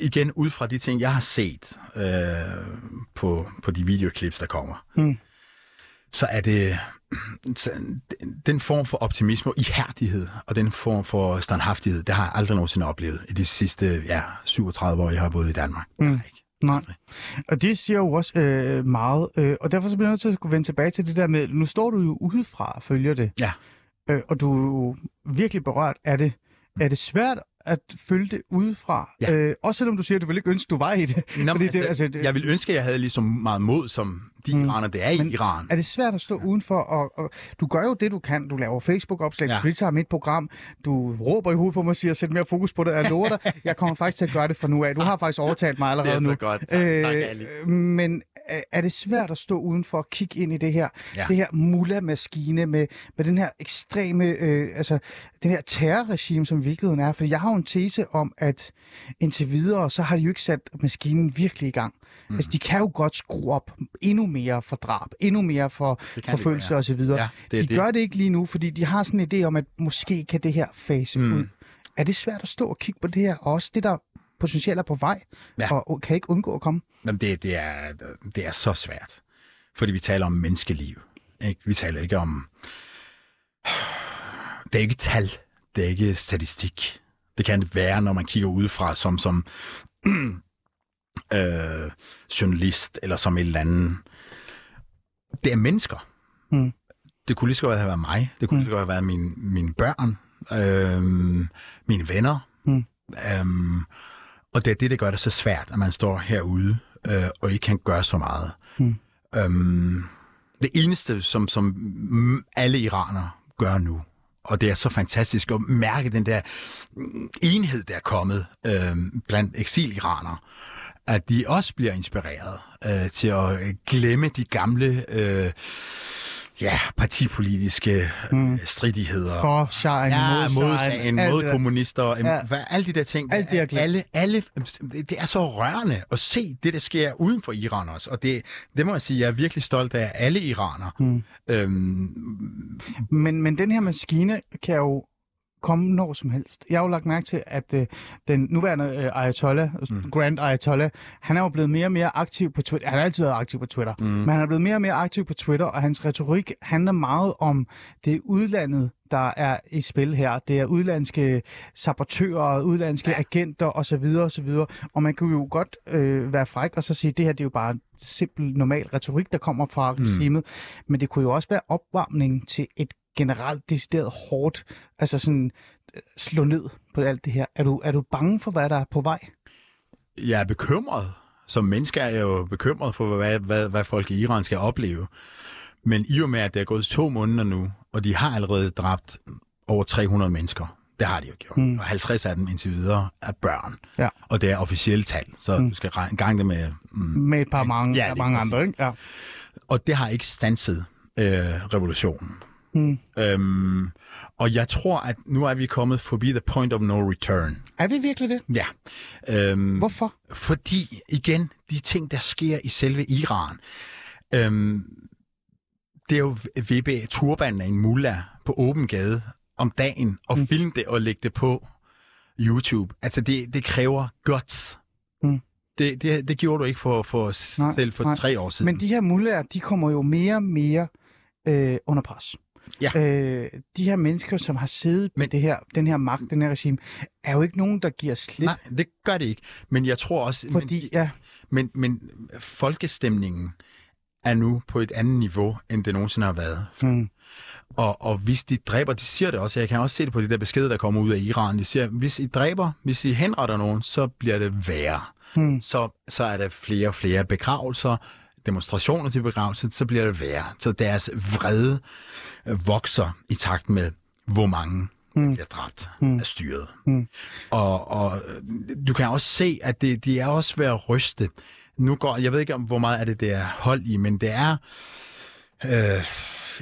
igen ud fra de ting, jeg har set øh, på, på de videoklips, der kommer, Mm. så er det den form for optimisme og ihærdighed, og den form for standhaftighed, det har jeg aldrig nogensinde oplevet i de sidste ja, 37 år, jeg har boet i Danmark. Ikke. Nej. Og det siger jo også øh, meget, øh, og derfor så bliver jeg nødt til at kunne vende tilbage til det der med, nu står du jo udefra og følger det, Ja. øh, og du er jo virkelig berørt af det. Er det svært at følge det udefra? Ja. Øh, også selvom du siger, at du vil ikke ønske, du var i det. Nå, Fordi men det, altså, det, Jeg vil ønske, at jeg havde lige så meget mod, som de Mm. iraner, det er i Men Iran. Er det svært at stå udenfor? Og, og, du gør jo det, du kan. Du laver Facebook-opslag, Ja. ja. du deltager mit program, du råber i hovedet på mig og siger, sæt mere fokus på det. Jeg lover dig, jeg kommer faktisk til at gøre det fra nu af. Du har faktisk overtalt mig allerede Det er så nu. godt. Tak, tak, øh, men er- det svært at stå udenfor og kigge ind i det her, Ja. det her mullah-maskine med, med den her ekstreme, øh, altså den her terrorregime, som i virkeligheden er? For jeg har jo en tese om, at indtil videre, så har de jo ikke sat maskinen virkelig i gang. Mm. Altså, de kan jo godt skrue op endnu mere for drab, endnu mere for forfølgelse ja. osv. Ja, det de det. gør det ikke lige nu, fordi de har sådan en idé om, at måske kan det her fase mm. ud. Er det svært at stå og kigge på det her, og også det, der potentielt er på vej, Ja. og, kan ikke undgå at komme? Jamen, det, det, er, det er så svært. Fordi vi taler om menneskeliv. Ikke? Vi taler ikke om... Det er ikke tal. Det er ikke statistik. Det kan det være, når man kigger udefra som, som øh, journalist eller som et eller andet. Det er mennesker. Mm. Det kunne lige så godt have været mig. Det kunne lige så godt have været mine, mine børn. Øh, mine venner. Mm. Øhm, og det er det, der gør det så svært, at man står herude øh, og ikke kan gøre så meget. Mm. Øhm, det eneste, som, som alle iranere gør nu, og det er så fantastisk at mærke den der enhed, der er kommet øh, blandt eksiliranere, at de også bliver inspireret øh, til at glemme de gamle øh, ja, partipolitiske øh, stridigheder. For Shine, Ja, mod alt mod kommunister, ja. Hvad, alle de der ting. Alt det er alle, alle, det er så rørende at se det, der sker uden for Iran også. Og det, det må jeg sige, jeg er virkelig stolt af alle iranere. Mm. Øhm, Men, men den her maskine kan jo komme når som helst. Jeg har jo lagt mærke til, at øh, den nuværende øh, Ayatollah, mm. Grand Ayatollah, han er jo blevet mere og mere aktiv på Twitter. Han har altid været aktiv på Twitter, mm. men han er blevet mere og mere aktiv på Twitter, og hans retorik handler meget om det udlandet, der er i spil her. Det er udlandske sabotører, udlandske ja. agenter osv. osv. Og man kunne jo godt øh, være fræk og så sige, at det her det er jo bare en simpel, normal retorik, der kommer fra regimet. Men det kunne jo også være opvarmning til et generelt decideret hårdt, altså sådan øh, slå ned på alt det her. Er du, er du bange for, hvad der er på vej? jeg er bekymret. Som menneske er jeg jo bekymret for, hvad, hvad, hvad folk i Iran skal opleve. Men i og med, at det er gået to måneder nu, og de har allerede dræbt over 300 mennesker, det har de jo gjort. Mm. Og 50 af dem indtil videre er børn. Ja. Og det er officielle tal, så mm. du skal gange det med... Mm. Med et par mange, Ja, mange præcis. andre, ikke? Ja. Og det har ikke stanset øh, revolutionen. Mm. Øhm, og jeg tror, at nu er vi kommet forbi the point of no return. Er vi virkelig det? Ja. Øhm, Hvorfor? Fordi, igen, de ting, der sker i selve Iran, øhm, det er jo VB turbanen af en mullah på åben gade om dagen, og mm. filme det og lægge det på YouTube. Altså, det, det kræver guts. Mm. Det, det, det gjorde du ikke for, for Nej, selv for nej. tre år siden. Men de her muller, de kommer jo mere og mere øh, under pres. Ja. Øh, de her mennesker, som har siddet med Men- det her, den her magt, den her regime, er jo ikke nogen, der giver slip. Nej, det gør det ikke. Men jeg tror også... fordi, ja, men, men, men folkestemningen er nu på et andet niveau, end det nogensinde har været. mm, Og, og hvis de dræber, de siger det også, jeg kan også se det på de der beskeder, der kommer ud af Iran, de siger, hvis I dræber, hvis I henretter nogen, så bliver det værre. Hmm. Så, så er der flere og flere begravelser, demonstrationer til begravelsen, så bliver det værre. Så deres vrede vokser i takt med, hvor mange mm. bliver dræbt mm. af styret. Mm. Og, og øh, du kan også se, at det, de er også ved at ryste. Nu går, jeg ved ikke, om hvor meget af det, det er hold i, men det er øh,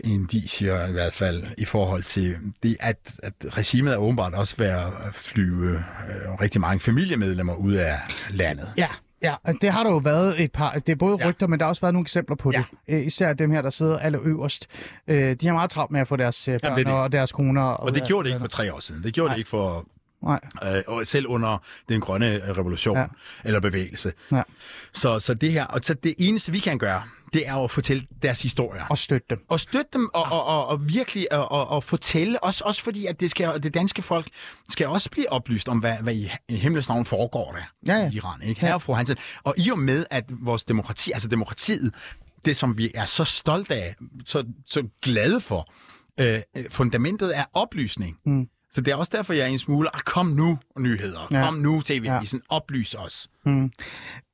indicier i hvert fald i forhold til, det, at, at regimet er åbenbart også ved at flyve øh, rigtig mange familiemedlemmer ud af landet. Ja, Ja, altså det har der jo været et par. Altså det er både Ja. rygter, men der har også været nogle eksempler på Ja. det. Øh, især dem her, der sidder allerøverst. Øh, de har meget travlt med at få deres øh, børn det det. og deres koner. Og det gjorde det ikke for tre år siden. Det gjorde Nej. det ikke for Nej. øh, og selv under den grønne revolution ja. eller bevægelse. Ja. Så, så det her, og så det eneste vi kan gøre, det er jo at fortælle deres historier. Og støtte dem. Og støtte dem og, og, og, og virkelig og, og, og fortælle, også, også fordi at det, skal, det danske folk skal også blive oplyst om, hvad, hvad i, himlens navn foregår der Ja, ja. i Iran. Ikke? Herre og fru Hansen. Og i og med, at vores demokrati, altså demokratiet, det som vi er så stolte af, så, så glade for, øh, fundamentet er oplysning. Mm. Så det er også derfor, jeg er en smule, ah, kom nu, nyheder. Ja. Ja. Kom nu, TV-avisen. Ja. Oplys os.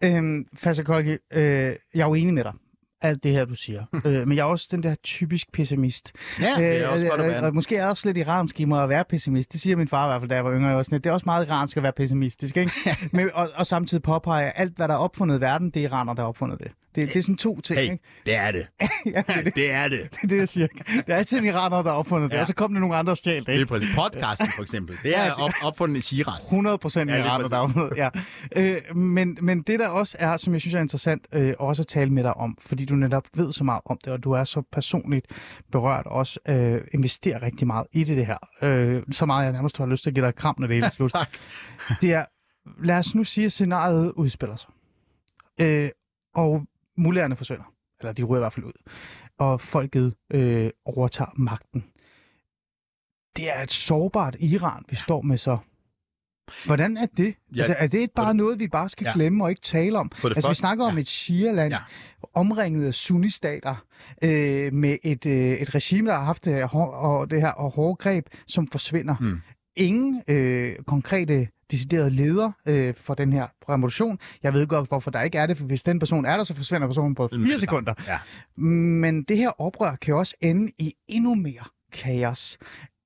Øhm, Fasakolki, øh, jeg er jo enig med dig. Alt det her, du siger. øh, men jeg er også den der typisk pessimist. Ja, det er også godt at øh, være det. måske er jeg også lidt iransk i mig at være pessimist. Det siger min far i hvert fald, da jeg var yngre. Jeg var sådan, lidt, det er også meget iransk at være pessimistisk. Ikke? men, og, og samtidig påpeger jeg, alt hvad der er opfundet i verden, det er iraner, der har opfundet det. Det, det er sådan to ting. Hey, Ikke? det er det. ja, det, er det. det er det. det er det, jeg siger. Det er altid en iraner, der har opfundet det, Ja. og så kom der nogle andre og stjal det. Det er Ikke? præcis. Podcasten for eksempel. Det er op, opfundet i Shiraz. 100 procent Ja, iraner, der har opfundet ja. øh, men, men det der også er, som jeg synes er interessant, øh, også at tale med dig om, fordi du netop ved så meget om det, og du er så personligt berørt, og også øh, investerer rigtig meget i det, det her. Øh, så meget, jeg nærmest har lyst til at give dig kram, når det er slut. Tak. det er, lad os nu sige, at scenariet udspiller sig. Øh, og mulighederne forsvinder. Eller de ryger i hvert fald ud. Og folket øh, overtager magten. Det er et sårbart Iran, vi står med så. Hvordan er det? Ja, altså, er det ikke bare noget, vi bare skal Ja. glemme og ikke tale om? Altså, vi første- snakker om ja. et shia-land, Ja. omringet af sunnistater, øh, med et, øh, et regime, der har haft det her, hår- og det her og hårde greb, som forsvinder. Mm. Ingen øh, konkrete deciderede leder øh, for den her revolution. Jeg ved godt, hvorfor der ikke er det, for hvis den person er der, så forsvinder personen på fire sekunder. Ja. Men det her oprør kan også ende i endnu mere kaos.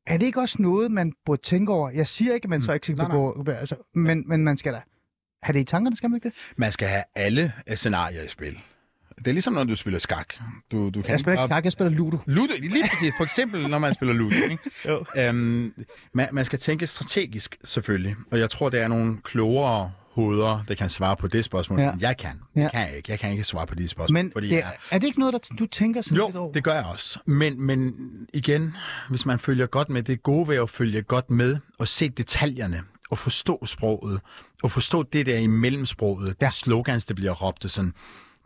Er det ikke også noget, man burde tænke over? Jeg siger ikke, at man så ikke skal Mm. Nej, nej. begå... Altså, men, men man skal da have det i tankerne, skal man ikke det? Man skal have alle scenarier i spil. Det er ligesom, når du spiller skak. Du, du kan Jeg spiller ikke skak, jeg spiller ludo. Ludo, lige præcis. For eksempel, når man spiller Ludo. Ikke? Jo. Øhm, man, man skal tænke strategisk, selvfølgelig. Og jeg tror, der er nogle klogere hoveder, der kan svare på det spørgsmål, Ja. jeg kan. Ja. Jeg kan ikke. Jeg kan ikke svare på de spørgsmål. Men fordi det, jeg- er det ikke noget, der du tænker sådan lidt Jo, over? det gør jeg også. Men, men igen, hvis man følger godt med, det er gode ved at følge godt med og se detaljerne og forstå sproget og forstå det der i mellemsproget, ja. De slogans, der bliver råbt. Sådan.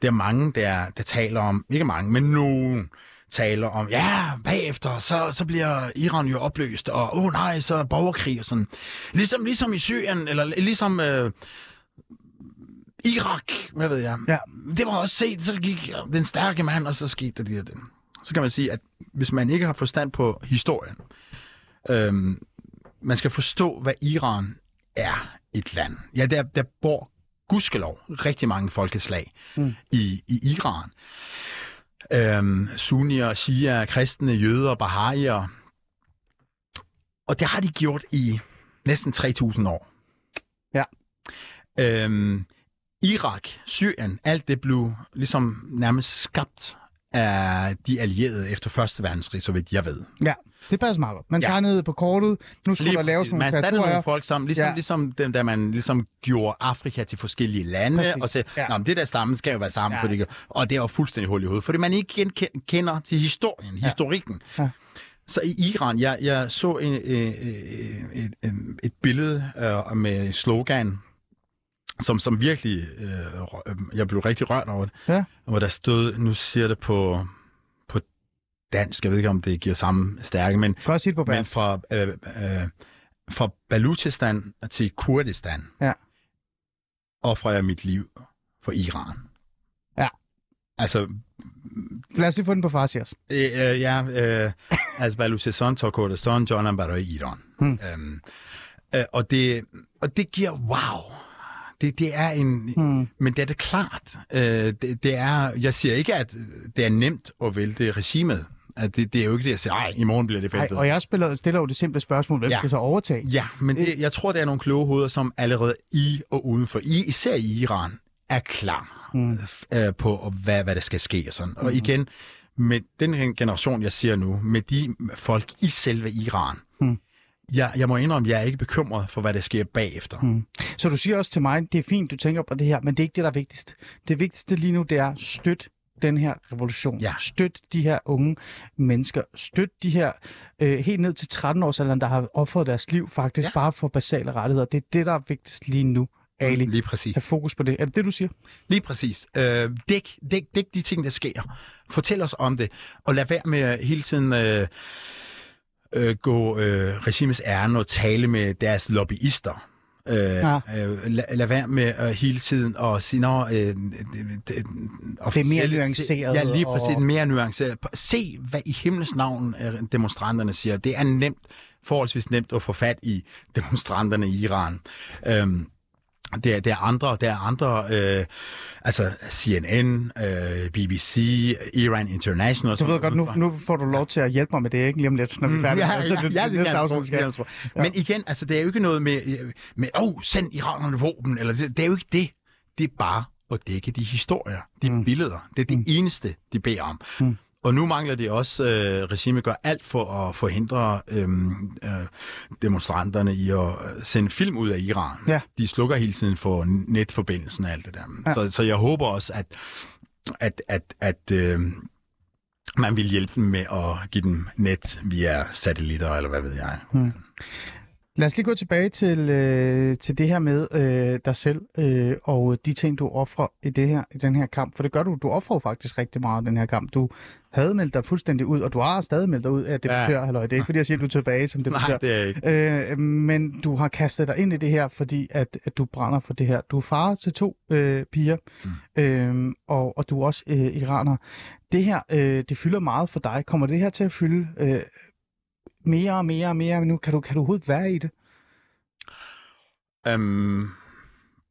Der er mange, der, der taler om, ikke mange, men nogen taler om, ja, bagefter, så, så bliver Iran jo opløst, og åh oh, nej, så er borgerkrig og sådan. Ligesom, ligesom i Syrien, eller ligesom øh, Irak, hvad ved jeg. Ja. Det var også set, så gik den stærke mand, og så skete det og det. Så kan man sige, at hvis man ikke har forstand på historien, øhm, man skal forstå, hvad Iran er et land. Ja, der, der bor gudskelov rigtig mange folkeslag mm. i, i Iran. Øhm, sunnier, shia, kristne, jøder, bahaier. Og det har de gjort i næsten 3.000 år. Ja. Øhm, Irak, Syrien, alt det blev ligesom nærmest skabt af de allierede efter 1. verdenskrig, så vidt jeg ved. Ja, det passer meget godt. Man Ja. tegnede på kortet, nu skulle Lige der laves præcis. nogle man satte nogle folk sammen, ligesom, Ja. ligesom dem, da man ligesom gjorde Afrika til forskellige lande, Præcis. og sagde, Ja. ja. det der stamme skal jo være sammen, Ja. fordi, og det er jo fuldstændig hul i hovedet, fordi man ikke kender til historien, ja. historikken. Ja. Så i Iran, jeg, jeg så en, øh, øh, et, et, et billede øh, med slogan, som, som virkelig, øh, rø- jeg blev rigtig rørt over det, Ja. hvor der stod, nu siger det på, på dansk, jeg ved ikke, om det giver samme stærke, men Godt sige det på men fra, øh, øh, fra Baluchistan til Kurdistan Ja. offrer jeg mit liv for Iran. Ja. Altså, Lad os lige få den på farsias. øh, øh, ja, øh, altså Baluchistan til Kurdistan, John Barøy Iran. Hmm. Øhm, øh, og, det, og det giver, wow, det, det er en... Mm. Men det er det klart. Øh, det, det er, jeg siger ikke, at det er nemt at vælte regimet. At det, det er jo ikke det, jeg siger, ej, i morgen bliver det Ej, væltet. og jeg spiller, stiller jo det simple spørgsmål, hvem ja. Skal så overtage? Ja, men det, jeg tror, det er nogle kloge hoveder, som allerede i og uden for, i, især i Iran, er klar mm. øh, på, hvad, hvad der skal ske. Og, sådan. og igen, med den generation, jeg ser nu, med de folk i selve Iran, mm. Jeg, jeg må indrømme, jeg er ikke bekymret for, hvad der sker bagefter. Mm. Så du siger også til mig, det er fint, du tænker på det her, men det er ikke det, der er vigtigst. Det vigtigste lige nu, det er støt den her revolution. Ja. Støt de her unge mennesker. Støt de her øh, helt ned til 13-årsalderen, der har offret deres liv faktisk ja. Bare for basale rettigheder. Det er det, der er vigtigst lige nu, Ali. Lige præcis. Have fokus på det. Er det det, du siger? Lige præcis. Øh, dæk, dæk, dæk de ting, der sker. Fortæl os om det, og lad være med at hele tiden øh, øh, gå øh, regimets ærne og tale med deres lobbyister. Øh, Ja. øh, lad, lad være med øh, hele tiden at sige, Nå, øh, det, det, Det er mere nuanceret. Ja, lige præcis. Og... Mere nuanceret. Se, hvad i himlens navn øh, demonstranterne siger. Det er nemt, forholdsvis nemt at få fat i demonstranterne i Iran. Øhm, det er, det er andre, der er andre, øh, altså CNN, øh, BBC, Iran International. Du ved godt, nu, nu får du lov til at hjælpe mig med det, ikke? Lige om lidt, når vi er færdige. Ja, Altså, det, ja, det, næste afsnit skal. ja. Men igen, altså, det er jo ikke noget med, med åh, oh, send iranerne våben, eller det, det er jo ikke det. Det er bare at dække de historier, de mm. billeder. Det er det mm. eneste, de beder om. Mm. Og nu mangler det også, øh, regimet gør alt for at forhindre øh, øh, demonstranterne i at øh, sende film ud af Iran. Ja. De slukker hele tiden for netforbindelsen og alt det der. Ja. Så, så jeg håber også, at, at, at, at øh, man vil hjælpe dem med at give dem net via satellitter, eller hvad ved jeg. Mm. Lad os lige gå tilbage til, øh, til det her med øh, dig selv øh, og de ting, du offrer i, det her, i den her kamp. For det gør du. Du offrer faktisk rigtig meget i den her kamp. Du havde meldt dig fuldstændig ud, og du har stadig meldt dig ud af debattør. Ja. Halløj. Det er ikke, fordi jeg siger, at du er tilbage som debattør. Nej, det er ikke. Øh, men du har kastet dig ind i det her, fordi at, at du brænder for det her. Du er far til to øh, piger, mm. øh, og, og du er også øh, iraner. Det her, øh, det fylder meget for dig. Kommer det her til at fylde øh, mere og mere og mere nu? Kan du, kan du overhovedet være i det? Um,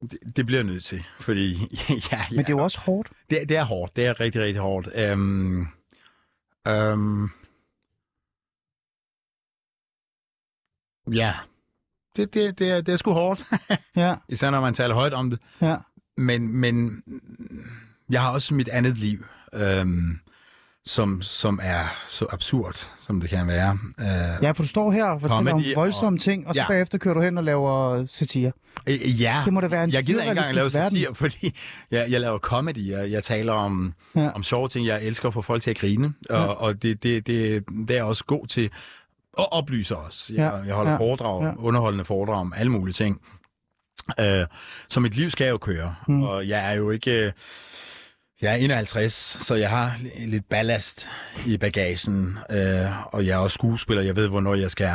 det, det bliver jeg nødt til, fordi... ja, ja, Men det er jo også hårdt. Det, det er hårdt. Det er rigtig, rigtig hårdt. Um, um, ja, det, det, det, er, det er sgu hårdt. Ja, Især når man taler højt om det. ja. Men, men jeg har også mit andet liv, øhm, som, som er så absurd, som det kan være. Øh, Ja, for du står her og fortæller om voldsomme og- ting, og så Ja. bagefter kører du hen og laver satire. øh, ja, Det må da være en jeg gider ikke engang lave surrealistisk verden. satire, fordi jeg, jeg laver comedy. Jeg, jeg taler om, Ja. om sjove ting. Jeg elsker at få folk til at grine, og, ja. og det, det, det, det er jeg også god til at oplyse os. Jeg, Ja, jeg holder ja, foredrag, ja. underholdende foredrag om alle mulige ting. Øh, så mit liv skal jo køre, mm. og jeg er jo ikke... Jeg er 51, så jeg har li- lidt ballast i bagagen, øh, og jeg er også skuespiller. Jeg ved, hvornår jeg skal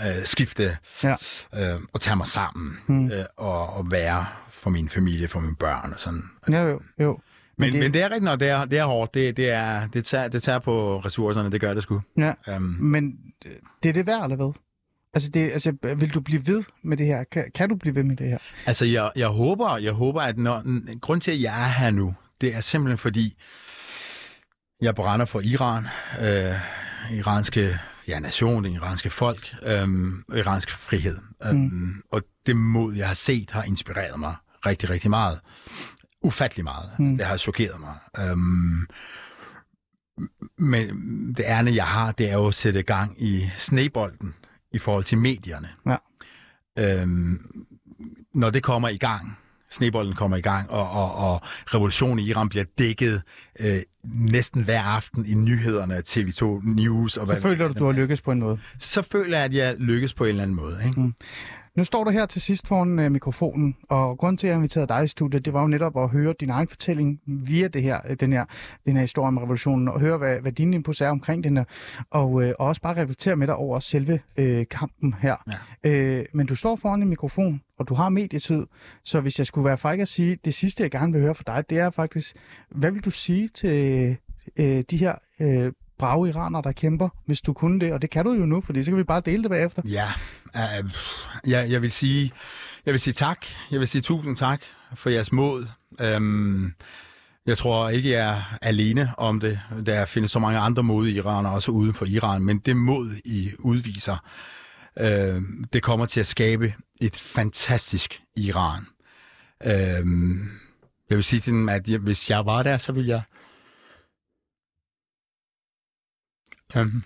øh, skifte Ja. øh, og tage mig sammen mm. øh, og, og være for min familie, for mine børn og sådan. Ja, jo, jo. Men, det- det, men det er rigtigt nok, det er, det er hårdt. Det, det, er, det, tager, det tager på ressourcerne, det gør det sgu. Ja. Um, Men øh, det er det værd, eller hvad? Altså, det, altså, vil du blive ved med det her? Kan, kan du blive ved med det her? Altså, jeg, jeg håber, jeg håber, at når, grund til, at jeg er her nu, det er simpelthen fordi, jeg brænder for Iran, øh, iranske ja, nation, det iranske folk, øh, iransk frihed. Mm. Um, og det mod, jeg har set, har inspireret mig rigtig, rigtig meget. Ufattelig meget. Mm. Det har chokeret mig. Um, men det ærne, jeg har, det er jo at sætte gang i snebolden i forhold til medierne. Ja. Øhm, når det kommer i gang, snebolden kommer i gang, og, og, og revolutionen i Iran bliver dækket øh, næsten hver aften i nyhederne, TV2 News. Og Så føler du, du har lykkes på en måde. så føler jeg, at jeg lykkes på en eller anden måde. Ikke? Mm. Nu står du her til sidst foran øh, mikrofonen, og grunden til, at jeg inviterede dig i studiet, det var jo netop at høre din egen fortælling via det her, øh, den, her, den her historie om revolutionen, og høre, hvad, hvad din input er omkring den her, og, øh, og også bare reflektere med dig over selve øh, kampen her. Ja. Øh, men du står foran en mikrofon, og du har medietid, så hvis jeg skulle være fræk at sige, det sidste, jeg gerne vil høre fra dig, det er faktisk, hvad vil du sige til øh, de her øh, brave iranere, der kæmper, hvis du kunne det, og det kan du jo nu, fordi så kan vi bare dele det bagefter. Ja, øh, jeg, jeg vil sige, Jeg vil sige tak. Jeg vil sige tusind tak for jeres mod. Øhm, jeg tror ikke, jeg er alene om det. Der findes så mange andre modige iranere, også uden for Iran. Men det mod, I udviser, øh, det kommer til at skabe et fantastisk Iran. Øh, jeg vil sige til dem, at hvis jeg var der, så ville jeg... Um,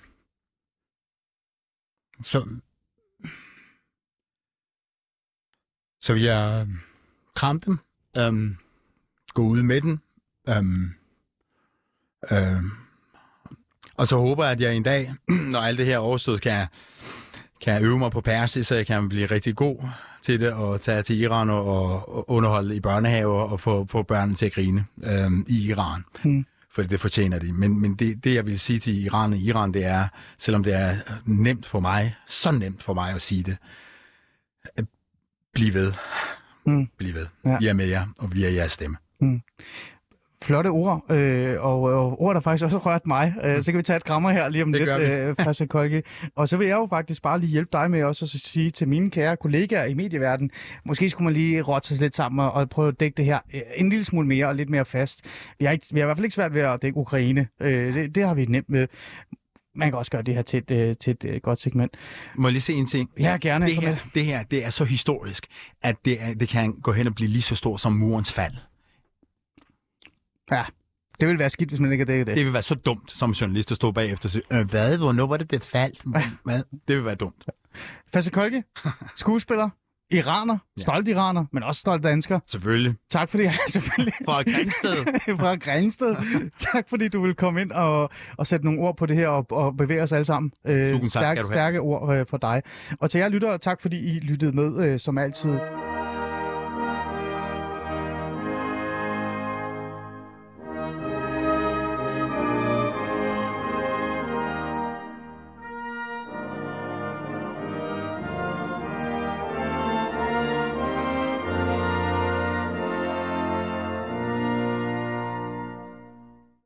så, så vil jeg øhm, kramme dem, um, gå ud med den, um, um, og så håber jeg, at jeg en dag, når alt det her overstået, kan, kan øve mig på persisk, så jeg kan blive rigtig god til det, og tage til Iran og, og underholde i børnehaver og få, få børnene til at grine øhm, i Iran. Mm. For det fortjener de. Men, men det, det, jeg vil sige til Iran og Iran, det er, selvom det er nemt for mig, så nemt for mig at sige det, at bliv ved. Mm. Bliv ved. Ja. Vi er med jer, og vi er jeres stemme. Mm flotte ord, øh, og, og ord, der faktisk også rørt mig. Øh, så kan vi tage et grammer her lige om det lidt, øh, Kolke. Og så vil jeg jo faktisk bare lige hjælpe dig med også at sige til mine kære kollegaer i medieverdenen, måske skulle man lige rotte sig lidt sammen og, og prøve at dække det her øh, en lille smule mere og lidt mere fast. Vi har, ikke, vi har i hvert fald ikke svært ved at dække Ukraine. Øh, det, det har vi nemt med man kan også gøre det her til et, øh, til et øh, godt segment. Må jeg lige se en ting? Ja, gerne. Det her, det her det er så historisk, at det, er, det kan gå hen og blive lige så stort som murens fald. Ja, det vil være skidt, hvis man ikke har dækket det. Det vil være så dumt som journalist at stå bagefter og sige, øh, hvad, hvornår var det, det faldt? Hvad? Det vil være dumt. Fasse Kolke, skuespiller, iraner, stolt ja. iraner, men også stolt dansker. Selvfølgelig. Tak fordi, ja, selvfølgelig. Fra Grænsted. Fra Grænsted. tak fordi du vil komme ind og, og sætte nogle ord på det her og, og bevæge os alle sammen. Øh, tak, stærke, stærke ord øh, for dig. Og til jer lytter, tak fordi I lyttede med, øh, som altid.